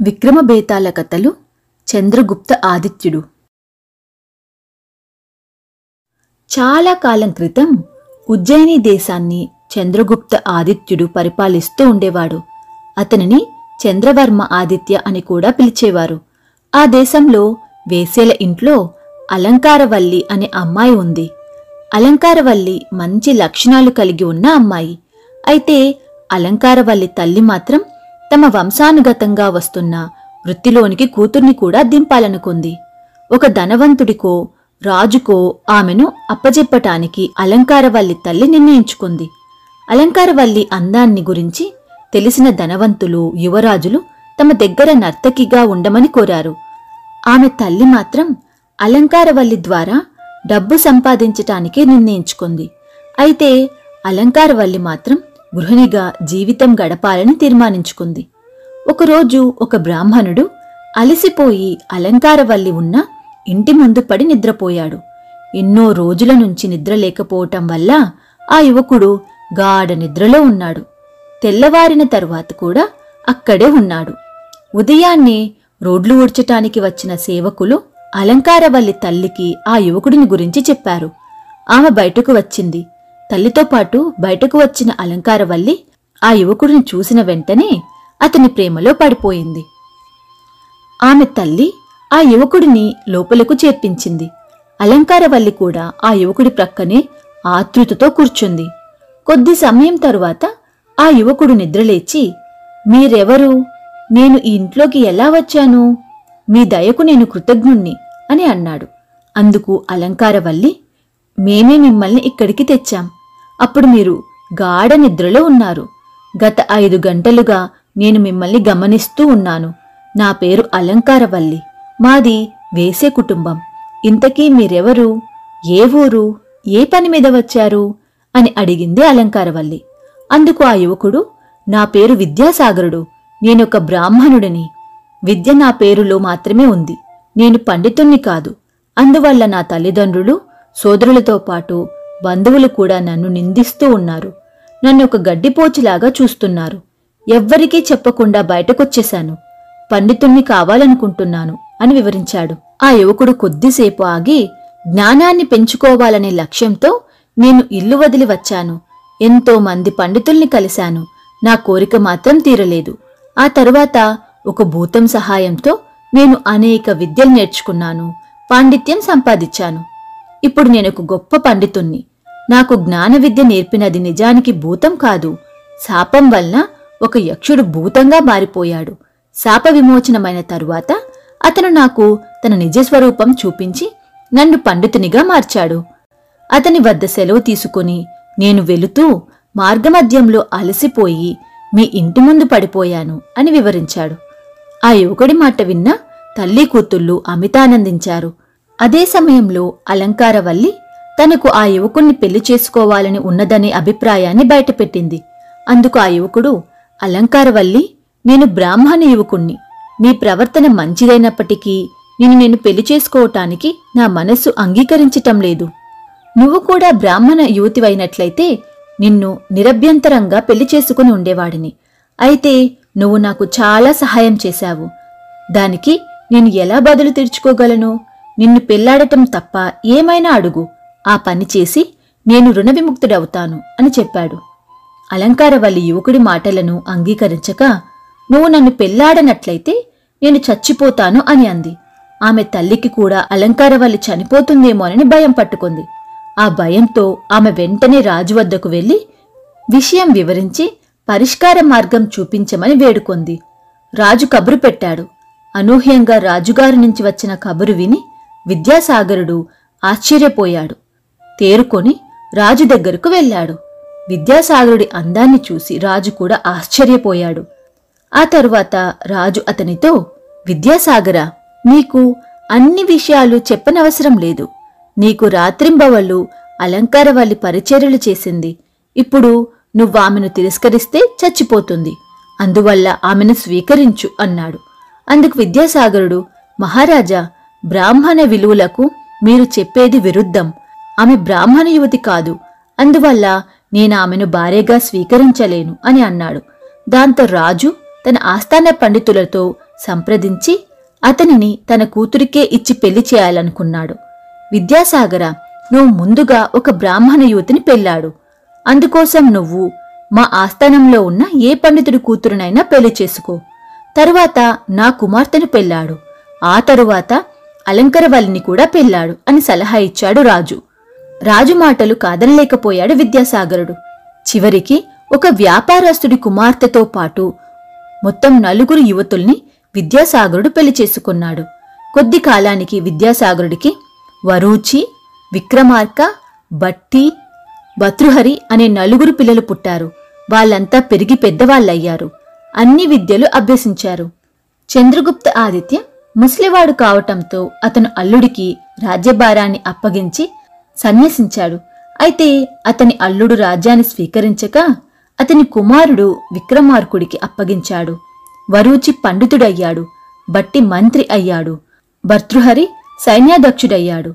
విక్రమబేతాళ కథలు చంద్రగుప్త ఆదిత్యుడు. చాలా కాలం క్రితం ఉజ్జయిని దేశాన్ని చంద్రగుప్త ఆదిత్యుడు పరిపాలిస్తూ ఉండేవాడు. అతనిని చంద్రవర్మ ఆదిత్య అని కూడా పిలిచేవారు. ఆ దేశంలో వేసేల ఇంట్లో అలంకారవల్లి అనే అమ్మాయి ఉంది. అలంకారవల్లి మంచి లక్షణాలు కలిగి ఉన్న అమ్మాయి. అయితే అలంకారవల్లి తల్లి మాత్రం తమ వంశానుగతంగా వస్తున్న వృత్తిలోనికి కూతుర్ని కూడా దింపాలనుకుంది. ఒక ధనవంతుడికో రాజుకో ఆమెను అప్పజెప్పటానికి అలంకారవల్లి తల్లి నిర్ణయించుకుంది. అలంకారవల్లి అందాన్ని గురించి తెలిసిన ధనవంతులు యువరాజులు తమ దగ్గర నర్తకిగా ఉండమని కోరారు. ఆమె తల్లి మాత్రం అలంకారవల్లి ద్వారా డబ్బు సంపాదించటానికి నిర్ణయించుకుంది. అయితే అలంకారవల్లి మాత్రం గృహిణిగా జీవితం గడపాలని తీర్మానించుకుంది. ఒకరోజు ఒక బ్రాహ్మణుడు అలసిపోయి అలంకారవల్లి ఉన్న ఇంటి ముందు పడి నిద్రపోయాడు. ఎన్నో రోజుల నుంచి నిద్ర లేకపోవటం వల్ల ఆ యువకుడు గాఢ నిద్రలో ఉన్నాడు. తెల్లవారిన తరువాత కూడా అక్కడే ఉన్నాడు. ఉదయాన్నే రోడ్లు ఊడ్చటానికి వచ్చిన సేవకులు అలంకారవల్లి తల్లికి ఆ యువకుడిని గురించి చెప్పారు. ఆమె బయటకు వచ్చింది. తల్లితో పాటు బయటకు వచ్చిన అలంకారవల్లి ఆ యువకుడిని చూసిన వెంటనే అతని ప్రేమలో పడిపోయింది. ఆమె తల్లి ఆ యువకుడిని లోపలకు చేర్పించింది. అలంకారవల్లి కూడా ఆ యువకుడి ప్రక్కనే ఆతృతతో కూర్చుంది. కొద్ది సమయం తరువాత ఆ యువకుడు నిద్రలేచి మీరెవరు? నేను ఈ ఇంట్లోకి ఎలా వచ్చాను? మీ దయకు నేను కృతజ్ఞుణ్ణి అని అన్నాడు. అందుకు అలంకారవల్లి మేమే మిమ్మల్ని ఇక్కడికి తెచ్చాం. అప్పుడు మీరు గాఢ నిద్రలో ఉన్నారు. గత ఐదు గంటలుగా నేను మిమ్మల్ని గమనిస్తూ ఉన్నాను. నా పేరు అలంకారవల్లి. మాది వేసే కుటుంబం. ఇంతకీ మీరెవరు? ఏ ఊరు? ఏ పని మీద వచ్చారు? అని అడిగింది అలంకారవల్లి. అందుకు ఆ యువకుడు నా పేరు విద్యాసాగరుడు. నేనొక బ్రాహ్మణుడిని. విద్య నా పేరులో మాత్రమే ఉంది. నేను పండితుణ్ణి కాదు. అందువల్ల నా తల్లిదండ్రులు సోదరులతో పాటు బంధువులు కూడా నన్ను నిందిస్తూ ఉన్నారు. నన్ను ఒక గడ్డిపోచిలాగా చూస్తున్నారు. ఎవ్వరికీ చెప్పకుండా బయటకొచ్చేశాను. పండితుణ్ణి కావాలనుకుంటున్నాను అని వివరించాడు. ఆ యువకుడు కొద్దిసేపు ఆగి జ్ఞానాన్ని పెంచుకోవాలనే లక్ష్యంతో నేను ఇల్లు వదిలి వచ్చాను. ఎంతో మంది పండితుల్ని కలిశాను. నా కోరిక మాత్రం తీరలేదు. ఆ తరువాత ఒక భూతం సహాయంతో నేను అనేక విద్యలు నేర్చుకున్నాను. పాండిత్యం సంపాదించాను. ఇప్పుడు నేను ఒక గొప్ప పండితుణ్ణి. నాకు జ్ఞాన విద్య నేర్పినది నిజానికి భూతం కాదు. శాపం వలన ఒక యక్షుడు భూతంగా మారిపోయాడు. శాప విమోచనమైన తరువాత అతను నాకు తన నిజస్వరూపం చూపించి నన్ను పండితునిగా మార్చాడు. అతని వద్ద సెలవు తీసుకుని నేను వెళుతూ మార్గమధ్యంలో అలసిపోయి మీ ఇంటి ముందు పడిపోయాను అని వివరించాడు. ఆ యువకుడి మాట విన్న తల్లి కూతుళ్ళు అమితానందించారు. అదే సమయంలో అలంకారవల్లి తనకు ఆ యువకుణ్ణి పెళ్ళి చేసుకోవాలని ఉన్నదనే అభిప్రాయాన్ని బయటపెట్టింది. అందుకు ఆ యువకుడు అలంకారవల్లి నేను బ్రాహ్మణ యువకుణ్ణి. నీ ప్రవర్తన మంచిదైనప్పటికీ నేను నేను పెళ్ళి చేసుకోవటానికి నా మనస్సు అంగీకరించటం లేదు. నువ్వు కూడా బ్రాహ్మణ యువతివైనట్లయితే నిన్ను నిరభ్యంతరంగా పెళ్ళి చేసుకుని ఉండేవాడిని. అయితే నువ్వు నాకు చాలా సహాయం చేశావు. దానికి నేను ఎలా బదులు తీర్చుకోగలను? నిన్ను పెళ్ళాడటం తప్ప ఏమైనా అడుగు. ఆ పని చేసి నేను రుణ విముక్తుడవుతాను అని చెప్పాడు. అలంకారవల్లి యువకుడి మాటలను అంగీకరించక నువ్వు నన్ను పెళ్ళాడనట్లయితే నేను చచ్చిపోతాను అని అంది. ఆమె తల్లికి కూడా అలంకారవల్లి చనిపోతుందేమోనని భయం పట్టుకుంది. ఆ భయంతో ఆమె వెంటనే రాజు వద్దకు వెళ్ళి విషయం వివరించి పరిష్కార మార్గం చూపించమని వేడుకొంది. రాజు కబురు పెట్టాడు. అనూహ్యంగా రాజుగారి నుంచి వచ్చిన కబురు విని విద్యాసాగరుడు ఆశ్చర్యపోయాడు. తేరుకొని రాజు దగ్గరకు వెళ్ళాడు. విద్యాసాగరుడి అందాన్ని చూసి రాజు కూడా ఆశ్చర్యపోయాడు. ఆ తరువాత రాజు అతనితో విద్యాసాగర నీకు అన్ని విషయాలు చెప్పనవసరం లేదు. నీకు రాత్రింబవళ్ళు అలంకారవల్లి పరిచర్యలు చేసింది. ఇప్పుడు నువ్వు ఆమెను తిరస్కరిస్తే చచ్చిపోతుంది. అందువల్ల ఆమెను స్వీకరించు అన్నాడు. అందుకు విద్యాసాగరుడు మహారాజా బ్రాహ్మణ విలువలకు మీరు చెప్పేది విరుద్ధం. ఆమె బ్రాహ్మణ యువతి కాదు. అందువల్ల నేను ఆమెను భార్యగా స్వీకరించలేను అని అన్నాడు. దాంతో రాజు తన ఆస్థాన పండితులతో సంప్రదించి అతనిని తన కూతురికే ఇచ్చి పెళ్ళి చేయాలనుకున్నాడు. విద్యాసాగర నువ్వు ముందుగా ఒక బ్రాహ్మణ యువతిని పెళ్ళాడు అందుకోసం నువ్వు మా ఆస్థానంలో ఉన్న ఏ పండితుడి కూతురునైనా పెళ్ళి చేసుకో. తరువాత నా కుమార్తెను పెళ్ళాడు ఆ తరువాత అలంకరవల్లిని కూడా పెళ్ళాడు అని సలహా ఇచ్చాడు రాజు. రాజు మాటలు కాదనలేకపోయాడు విద్యాసాగరుడు. చివరికి ఒక వ్యాపారస్తుడి కుమార్తెతో పాటు మొత్తం నలుగురు యువతుల్ని విద్యాసాగరుడు పెళ్ళి చేసుకున్నాడు. కొద్ది కాలానికి విద్యాసాగరుడికి వరూచి విక్రమార్క బట్టి భతృహరి అనే నలుగురు పిల్లలు పుట్టారు. వాళ్ళంతా పెరిగి పెద్దవాళ్ళయ్యారు. అన్ని విద్యలు అభ్యసించారు. చంద్రగుప్త ఆదిత్య ముసలివాడు కావటంతో అతను అల్లుడికి రాజ్యభారాన్ని అప్పగించి సన్యసించాడు. అయితే అతని అల్లుడు రాజ్యాన్ని స్వీకరించక అతని కుమారుడు విక్రమార్కుడికి అప్పగించాడు. వరూచి పండితుడయ్యాడు. బట్టి మంత్రి అయ్యాడు. భర్తృహరి సైన్యాధ్యక్షుడయ్యాడు.